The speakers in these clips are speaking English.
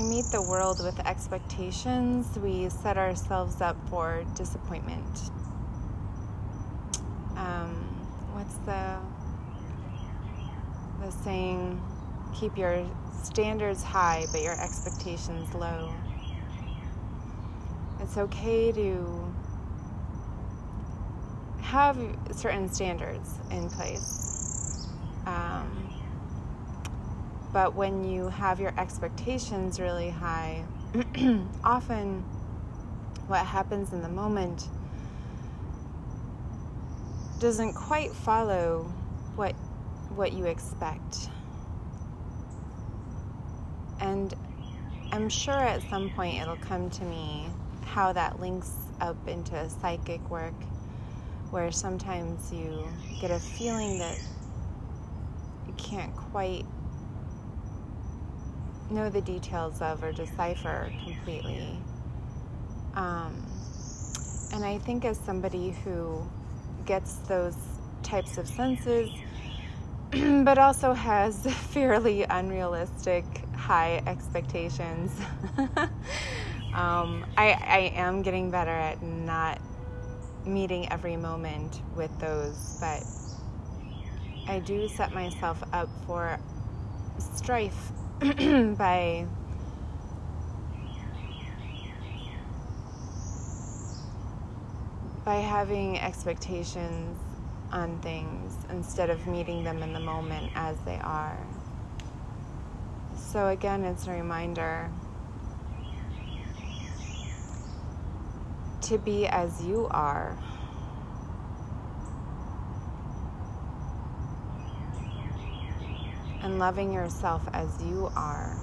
we meet the world with expectations, we set ourselves up for disappointment. Um, what's the the saying? Keep your standards high, but your expectations low. It's okay to have certain standards in place. Um, but when you have your expectations really high, often what happens in the moment doesn't quite follow what what you expect. And I'm sure at some point it'll come to me how that links up into psychic work where sometimes you get a feeling that you can't quite know the details of or decipher completely. Um, and I think as somebody who gets those types of senses, but also has fairly unrealistic high expectations, um, I, I am getting better at not meeting every moment with those, but I do set myself up for strife by by having expectations on things instead of meeting them in the moment as they are. So again, it's a reminder to be as you are. And loving yourself as you are.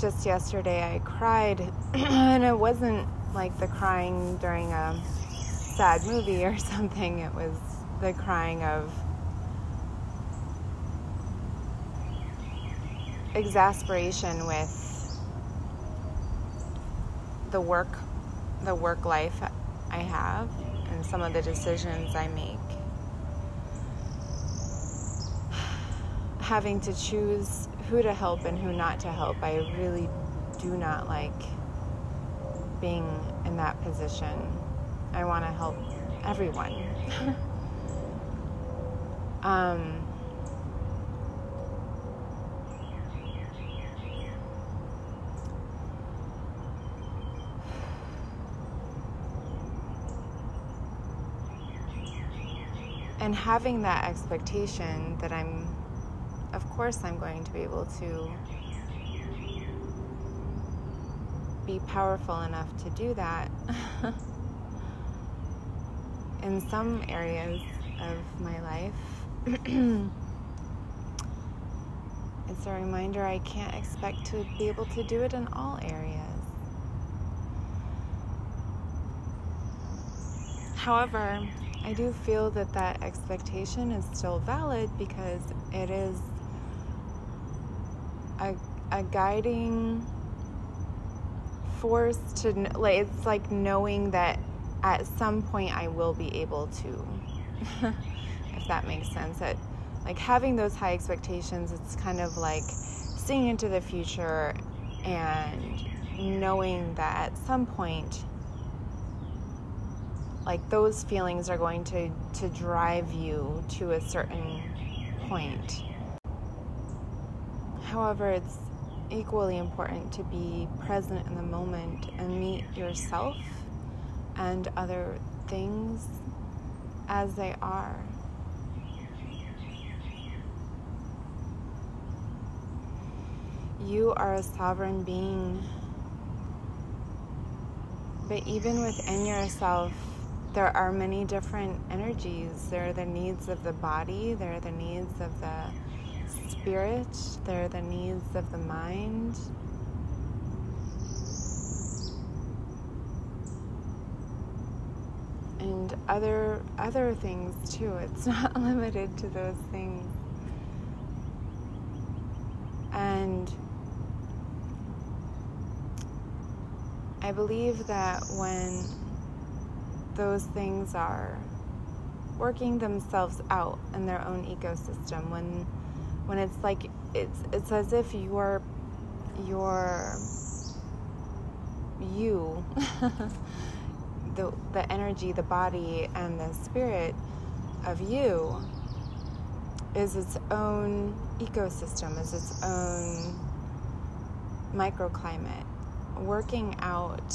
Just yesterday, I cried, and it wasn't like the crying during a sad movie or something, it was the crying of exasperation with the work the work life I have and some of the decisions I make. Having to choose who to help and who not to help, I really do not like being in that position. I want to help everyone. um, and having that expectation that I'm, of course, I'm going to be able to be powerful enough to do that in some areas of my life. it's a reminder I can't expect to be able to do it in all areas. However, I do feel that that expectation is still valid because it is a, a guiding force to like it's like knowing that at some point I will be able to if that makes sense. That like having those high expectations it's kind of like seeing into the future and knowing that at some point like those feelings are going to to drive you to a certain point. However it's equally important to be present in the moment and meet yourself and other things as they are. You are a sovereign being. But even within yourself, there are many different energies. There are the needs of the body, there are the needs of the spirit, there are the needs of the mind. And other other things too. It's not limited to those things. And I believe that when those things are working themselves out in their own ecosystem, when when it's like it's it's as if you're you're you the the energy, the body and the spirit of you is its own ecosystem, is its own microclimate working out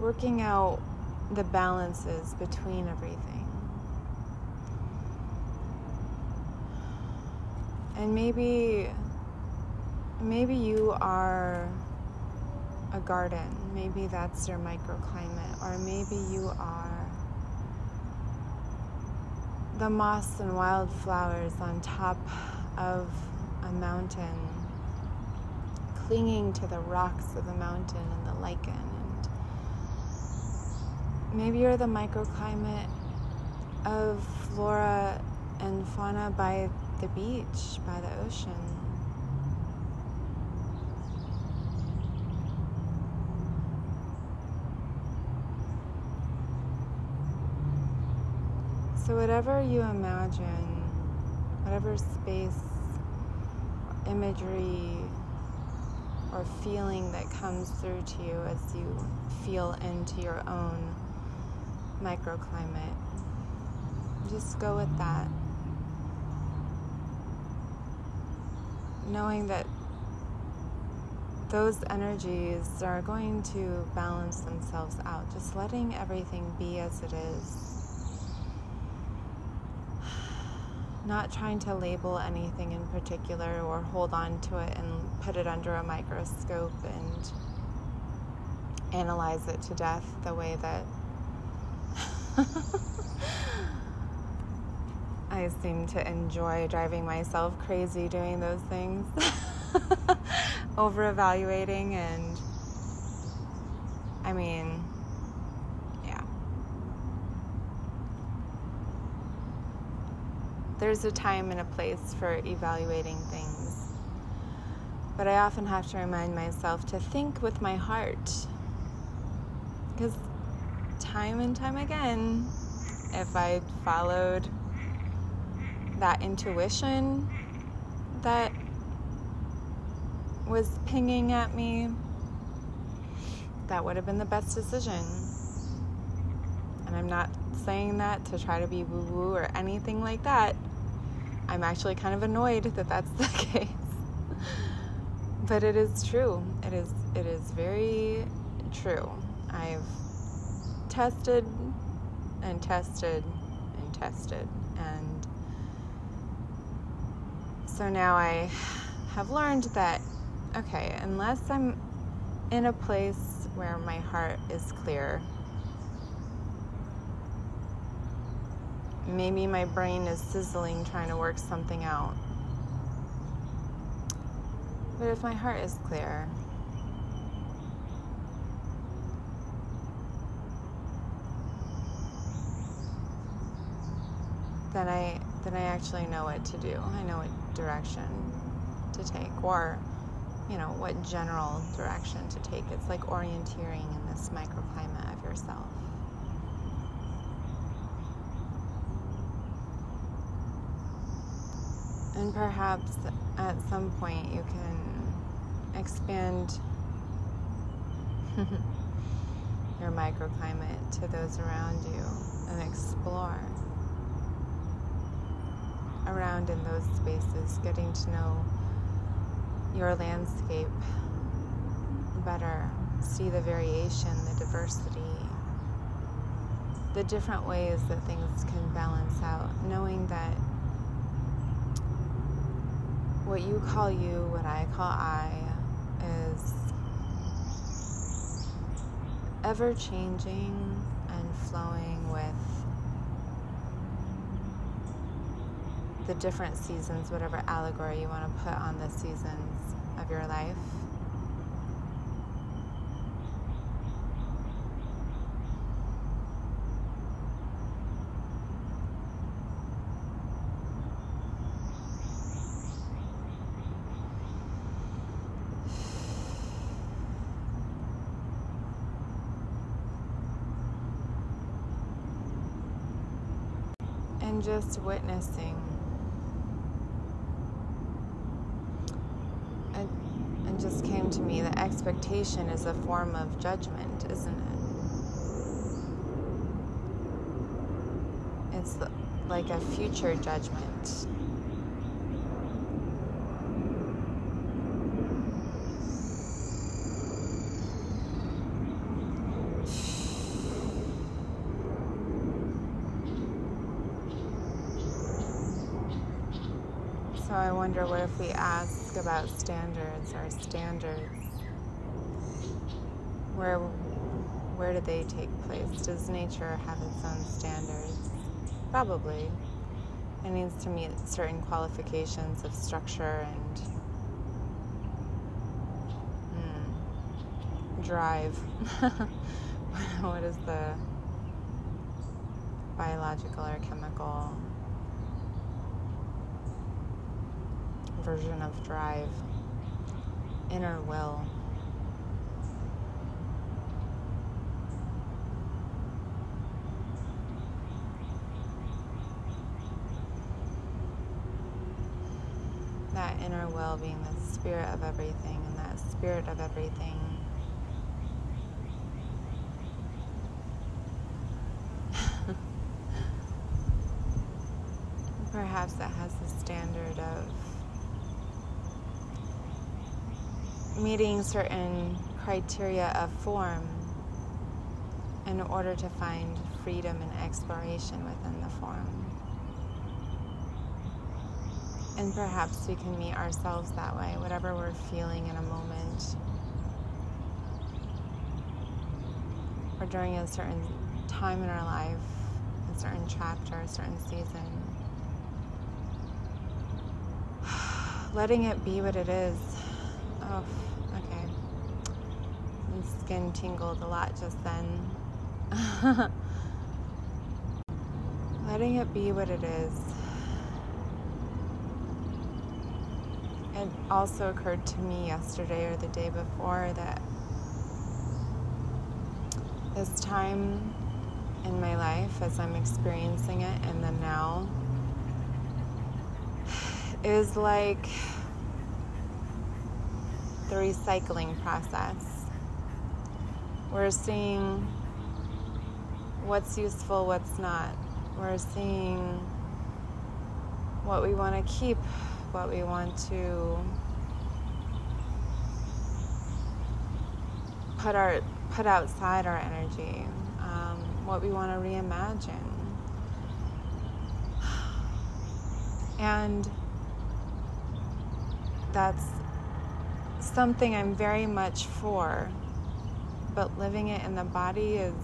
working out the balances between everything. And maybe maybe you are a garden. Maybe that's your microclimate or maybe you are the moss and wildflowers on top of a mountain clinging to the rocks of the mountain and the lichen. Maybe you're the microclimate of flora and fauna by the beach, by the ocean. So, whatever you imagine, whatever space, imagery, or feeling that comes through to you as you feel into your own microclimate. Just go with that. Knowing that those energies are going to balance themselves out, just letting everything be as it is. not trying to label anything in particular or hold on to it and put it under a microscope and analyze it to death the way that I seem to enjoy driving myself crazy doing those things, over evaluating, and I mean, yeah. there's a time and a place for evaluating things. But I often have to remind myself to think with my heart. Because time and time again, if I followed that intuition that was pinging at me, that would have been the best decision. And I'm not saying that to try to be woo woo or anything like that. I'm actually kind of annoyed that that's the case. but it is true. It is it is very true. I've tested and tested and tested and so now I have learned that okay, unless I'm in a place where my heart is clear maybe my brain is sizzling trying to work something out. But if my heart is clear, then I then I actually know what to do. I know what direction to take or you know what general direction to take. It's like orienteering in this microclimate of yourself. And perhaps at some point you can expand your microclimate to those around you and explore around in those spaces, getting to know your landscape better, see the variation, the diversity, the different ways that things can balance out, knowing that what you call you, what I call I, is ever changing and flowing with the different seasons, whatever allegory you want to put on the seasons of your life. and just witnessing. It, it just came to me that is a form of judgment, isn't it? It's like a future judgment. So I wonder what if we ask about standards, our standards? Where where do they take place? Does nature have its own standards? Probably. It needs to meet certain qualifications of structure and hmm, drive. what is the biological or chemical version of drive, inner will. That inner well being, the spirit of everything, and that spirit of everything perhaps that has the standard of meeting certain criteria of form in order to find freedom and exploration within the form. And perhaps we can meet ourselves that way, whatever we're feeling in a moment or during a certain time in our life, a certain chapter, a certain season. Letting it be what it is. Oh okay. My skin tingled a lot just then. Letting it be what it is. It also occurred to me yesterday or the day before that this time in my life, as I'm experiencing it in the now, is like the recycling process we're seeing what's useful, what's not. We're seeing what we want to keep, what we want to put our put outside our energy, um, what we want to reimagine, and that's something I'm very much for but living it in the body is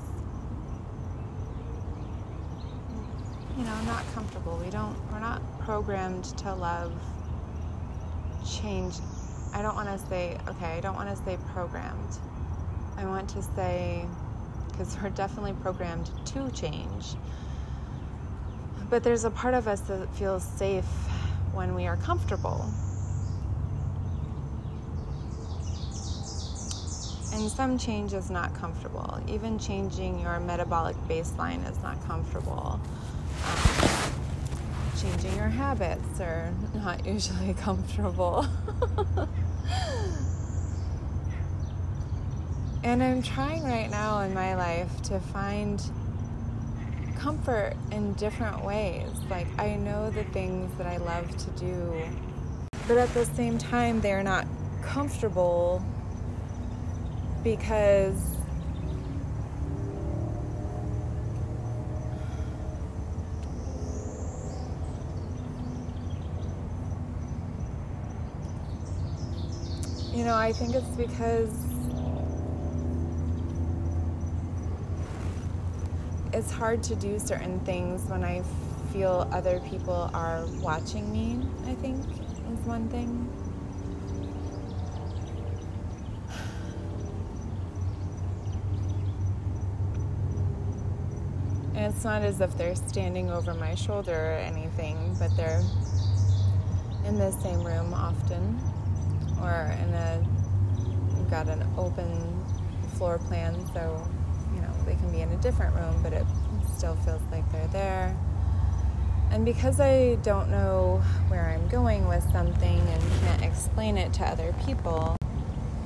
you know not comfortable. We don't we're not programmed to love change i don't want to say okay i don't want to say programmed i want to say because we're definitely programmed to change but there's a part of us that feels safe when we are comfortable And some change is not comfortable. Even changing your metabolic baseline is not comfortable. Changing your habits are not usually comfortable. and I'm trying right now in my life to find comfort in different ways. Like, I know the things that I love to do, but at the same time, they're not comfortable because know, I think it's because it's hard to do certain things when I feel other people are watching me, I think is one thing. And it's not as if they're standing over my shoulder or anything, but they're in the same room often or in a you've got an open floor plan so you know they can be in a different room but it still feels like they're there and because I don't know where I'm going with something and can't explain it to other people,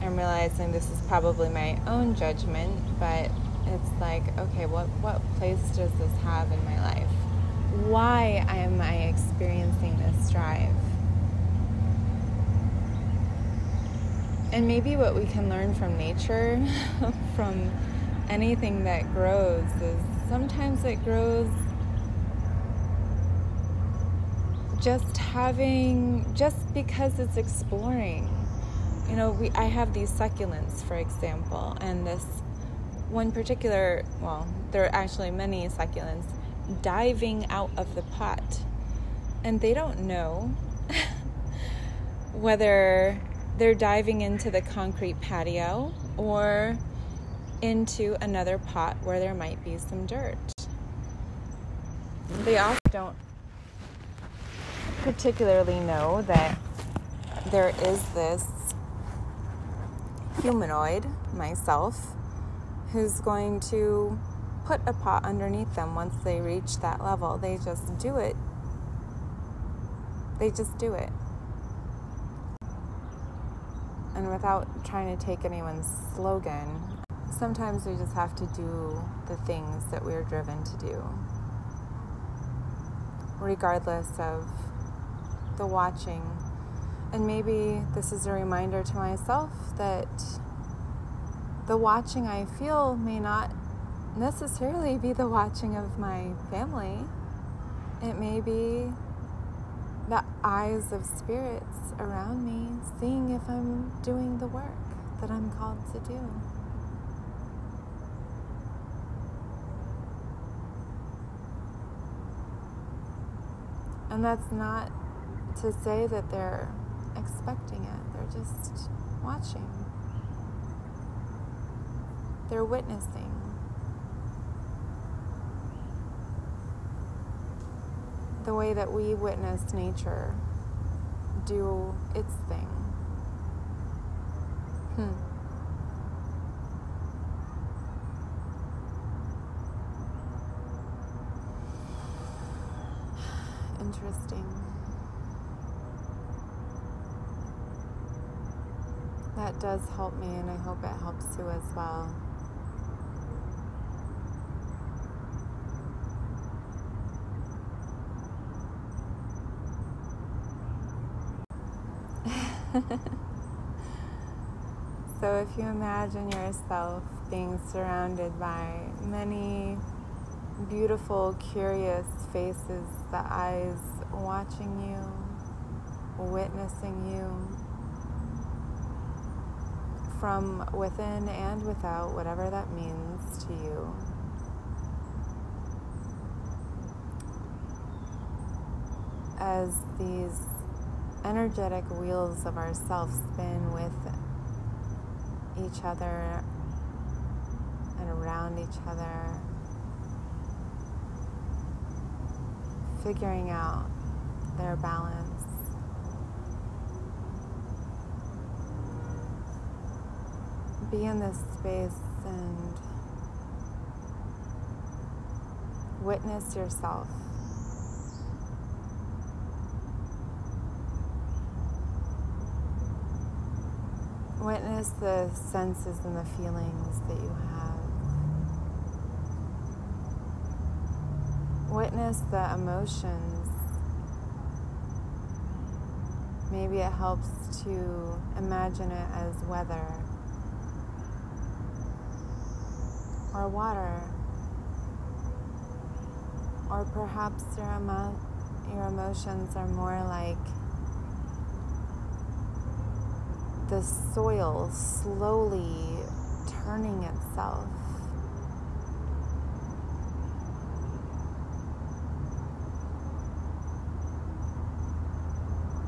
I'm realizing this is probably my own judgment, but it's like, okay, what, what place does this have in my life? Why am I experiencing this drive? And maybe what we can learn from nature, from anything that grows, is sometimes it grows just having just because it's exploring. You know we i have these succulents for example and this one particular well there are actually many succulents diving out of the pot. And they don't know whether they're diving into the concrete patio or into another pot where there might be some dirt they also don't particularly know that there is this humanoid, myself, who's going to put a pot underneath them once they reach that level. They just do it. They just do it. And without trying to take anyone's slogan, sometimes we just have to do the things that we're driven to do, regardless of the watching. And maybe this is a reminder to myself that the watching I feel may not necessarily be the watching of my family. It may be the eyes of spirits around me seeing if I'm doing the work that I'm called to do. And that's not to say that they're expecting it, they're just watching, they're witnessing. The way that we witness nature do its thing. Hmm. Interesting. that does help me, and I hope it helps you as well. So, if you imagine yourself being surrounded by many beautiful, curious faces, the eyes watching you, witnessing you from within and without, whatever that means to you. As these energetic wheels of ourselves spin with each other and around each other, figuring out their balance. be in this space and witness yourself. Witness the senses and the feelings that you have. Witness the emotions. Maybe it helps to imagine it as weather or water. Or perhaps your, emo- your emotions are more like the soil slowly turning itself.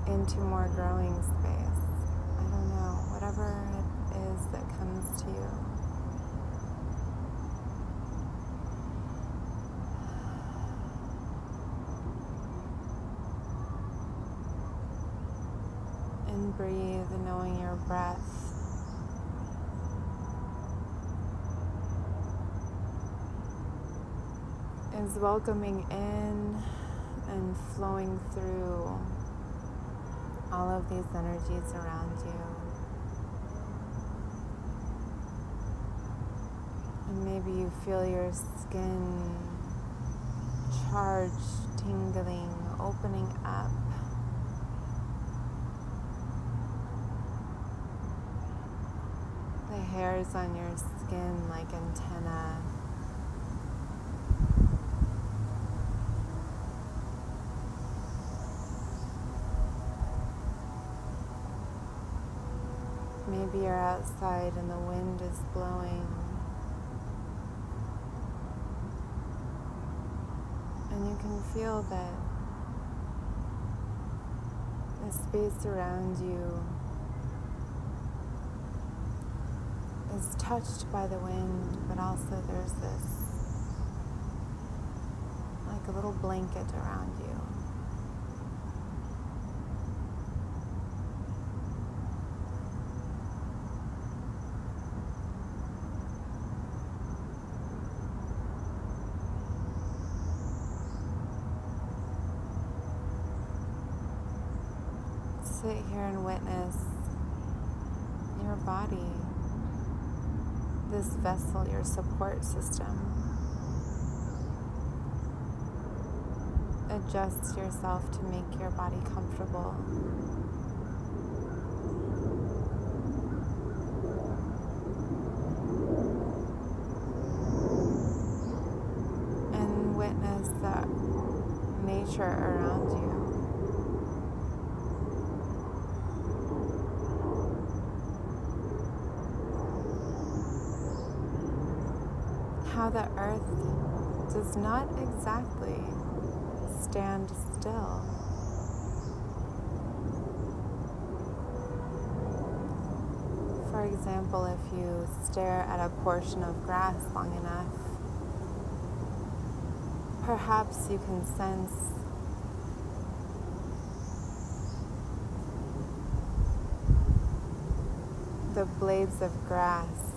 Into more growing space. I don't know, whatever it is that comes to you. Knowing your breath. is welcoming in and flowing through all of these energies around you. And maybe you feel your skin charged, tingling, opening up. The hairs on your skin like antenna Maybe you're outside and the wind is blowing. And you can feel that the space around you is touched by the wind, but also there's this like a little blanket around you. sit here and witness your body, this vessel, your support system. Adjust yourself to make your body comfortable. And witness the nature around you. how the earth does not exactly stand still. For example, if you stare at a portion of grass long enough, perhaps you can sense the blades of grass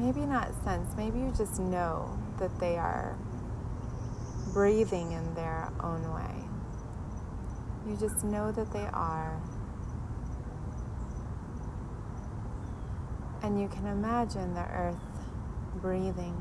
maybe not sense, maybe you just know that they are breathing in their own way. You just know that they are. And you can imagine the earth breathing.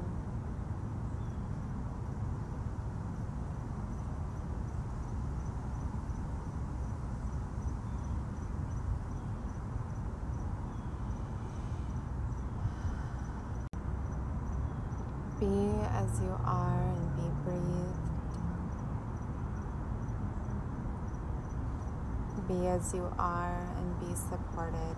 Be as you are and be breathed. Be as you are and be supported.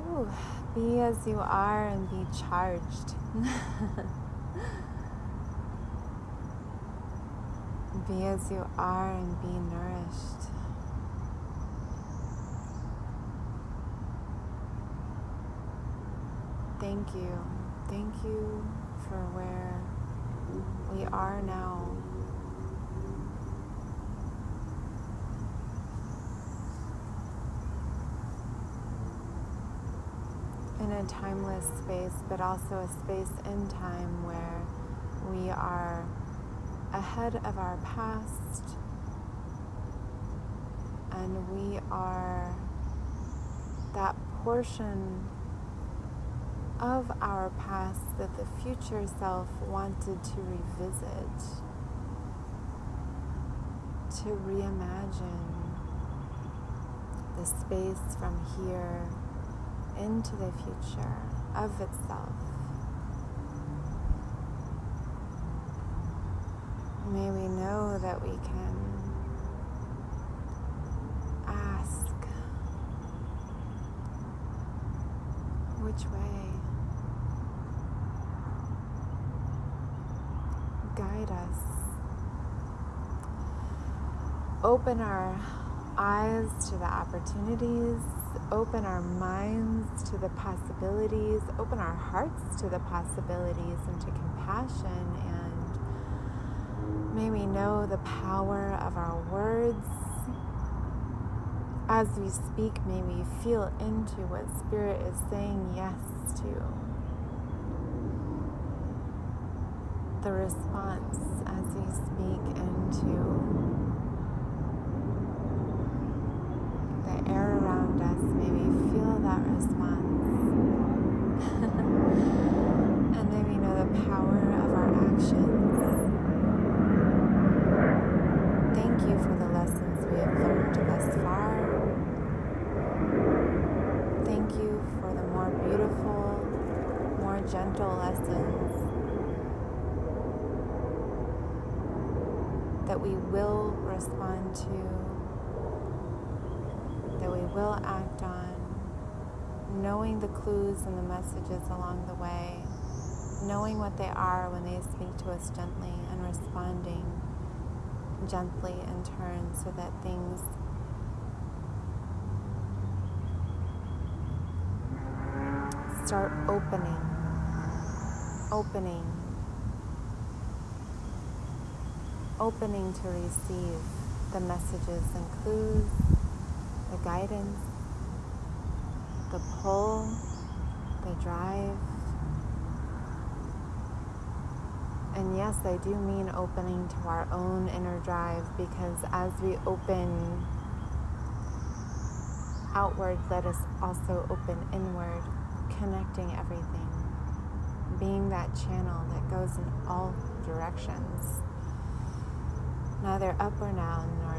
Ooh, be as you are and be charged. be as you are and be nourished. Thank you. Thank you for where we are now. In a timeless space, but also a space in time where we are ahead of our past and we are that portion of our past that the future self wanted to revisit, to reimagine the space from here into the future of itself. May we know that we can ask which way guide us. Open our eyes to the opportunities, open our minds to the possibilities, open our hearts to the possibilities and to compassion. And may we know the power of our words. As we speak, may we feel into what Spirit is saying yes to. The response as we speak into air around us, may we feel that response. and may we know the power of our actions. Thank you for the lessons we have learned thus far. Thank you for the more beautiful, more gentle lessons that we will respond to that we will act on, knowing the clues and the messages along the way, knowing what they are when they speak to us gently, and responding gently in turn so that things start opening, opening, opening to receive the messages and clues the guidance, the pull, the drive. And yes, I do mean opening to our own inner drive because as we open outward, let us also open inward, connecting everything, being that channel that goes in all directions, neither up or down, nor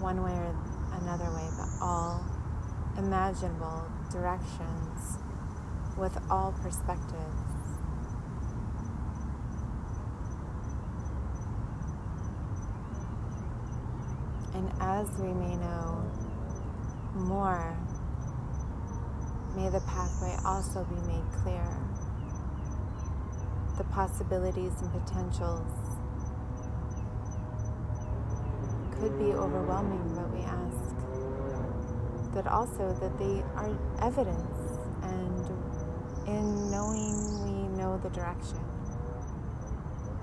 one way or another way, but all imaginable directions with all perspectives. And as we may know more, may the pathway also be made clear. The possibilities and potentials could be overwhelming, but we ask but also that they are evidence. And in knowing we know the direction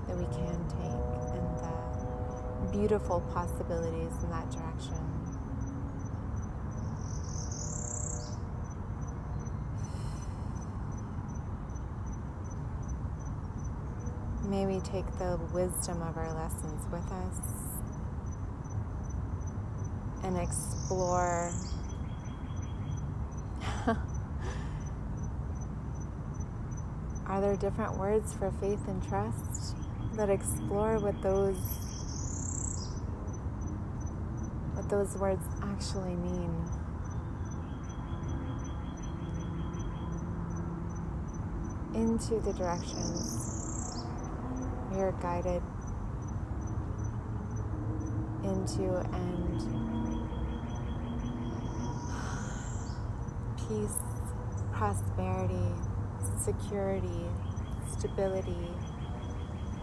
that we can take and the beautiful possibilities in that direction. May we take the wisdom of our lessons with us and explore Are there different words for faith and trust that explore what those what those words actually mean? Into the directions are guided into and peace, prosperity, security, stability,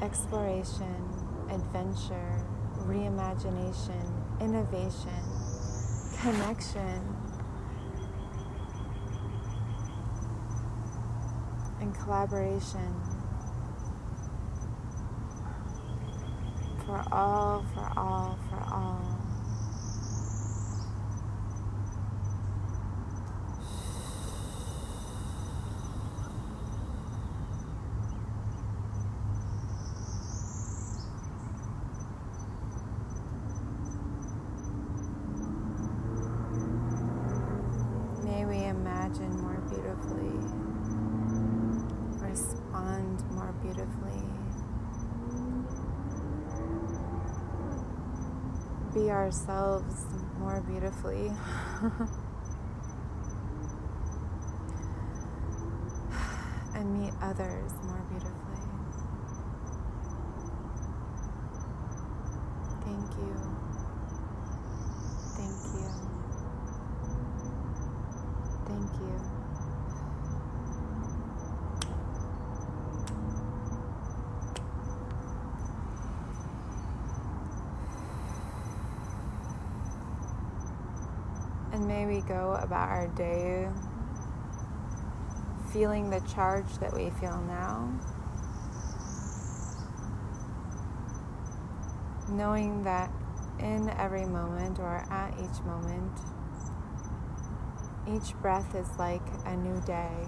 exploration, adventure, reimagination, innovation, connection, and collaboration for all, for all, for all. Be ourselves more beautifully. and meet others more beautifully. Thank you. Thank you. Thank you. And may we go about our day feeling the charge that we feel now. Knowing that in every moment or at each moment, each breath is like a new day.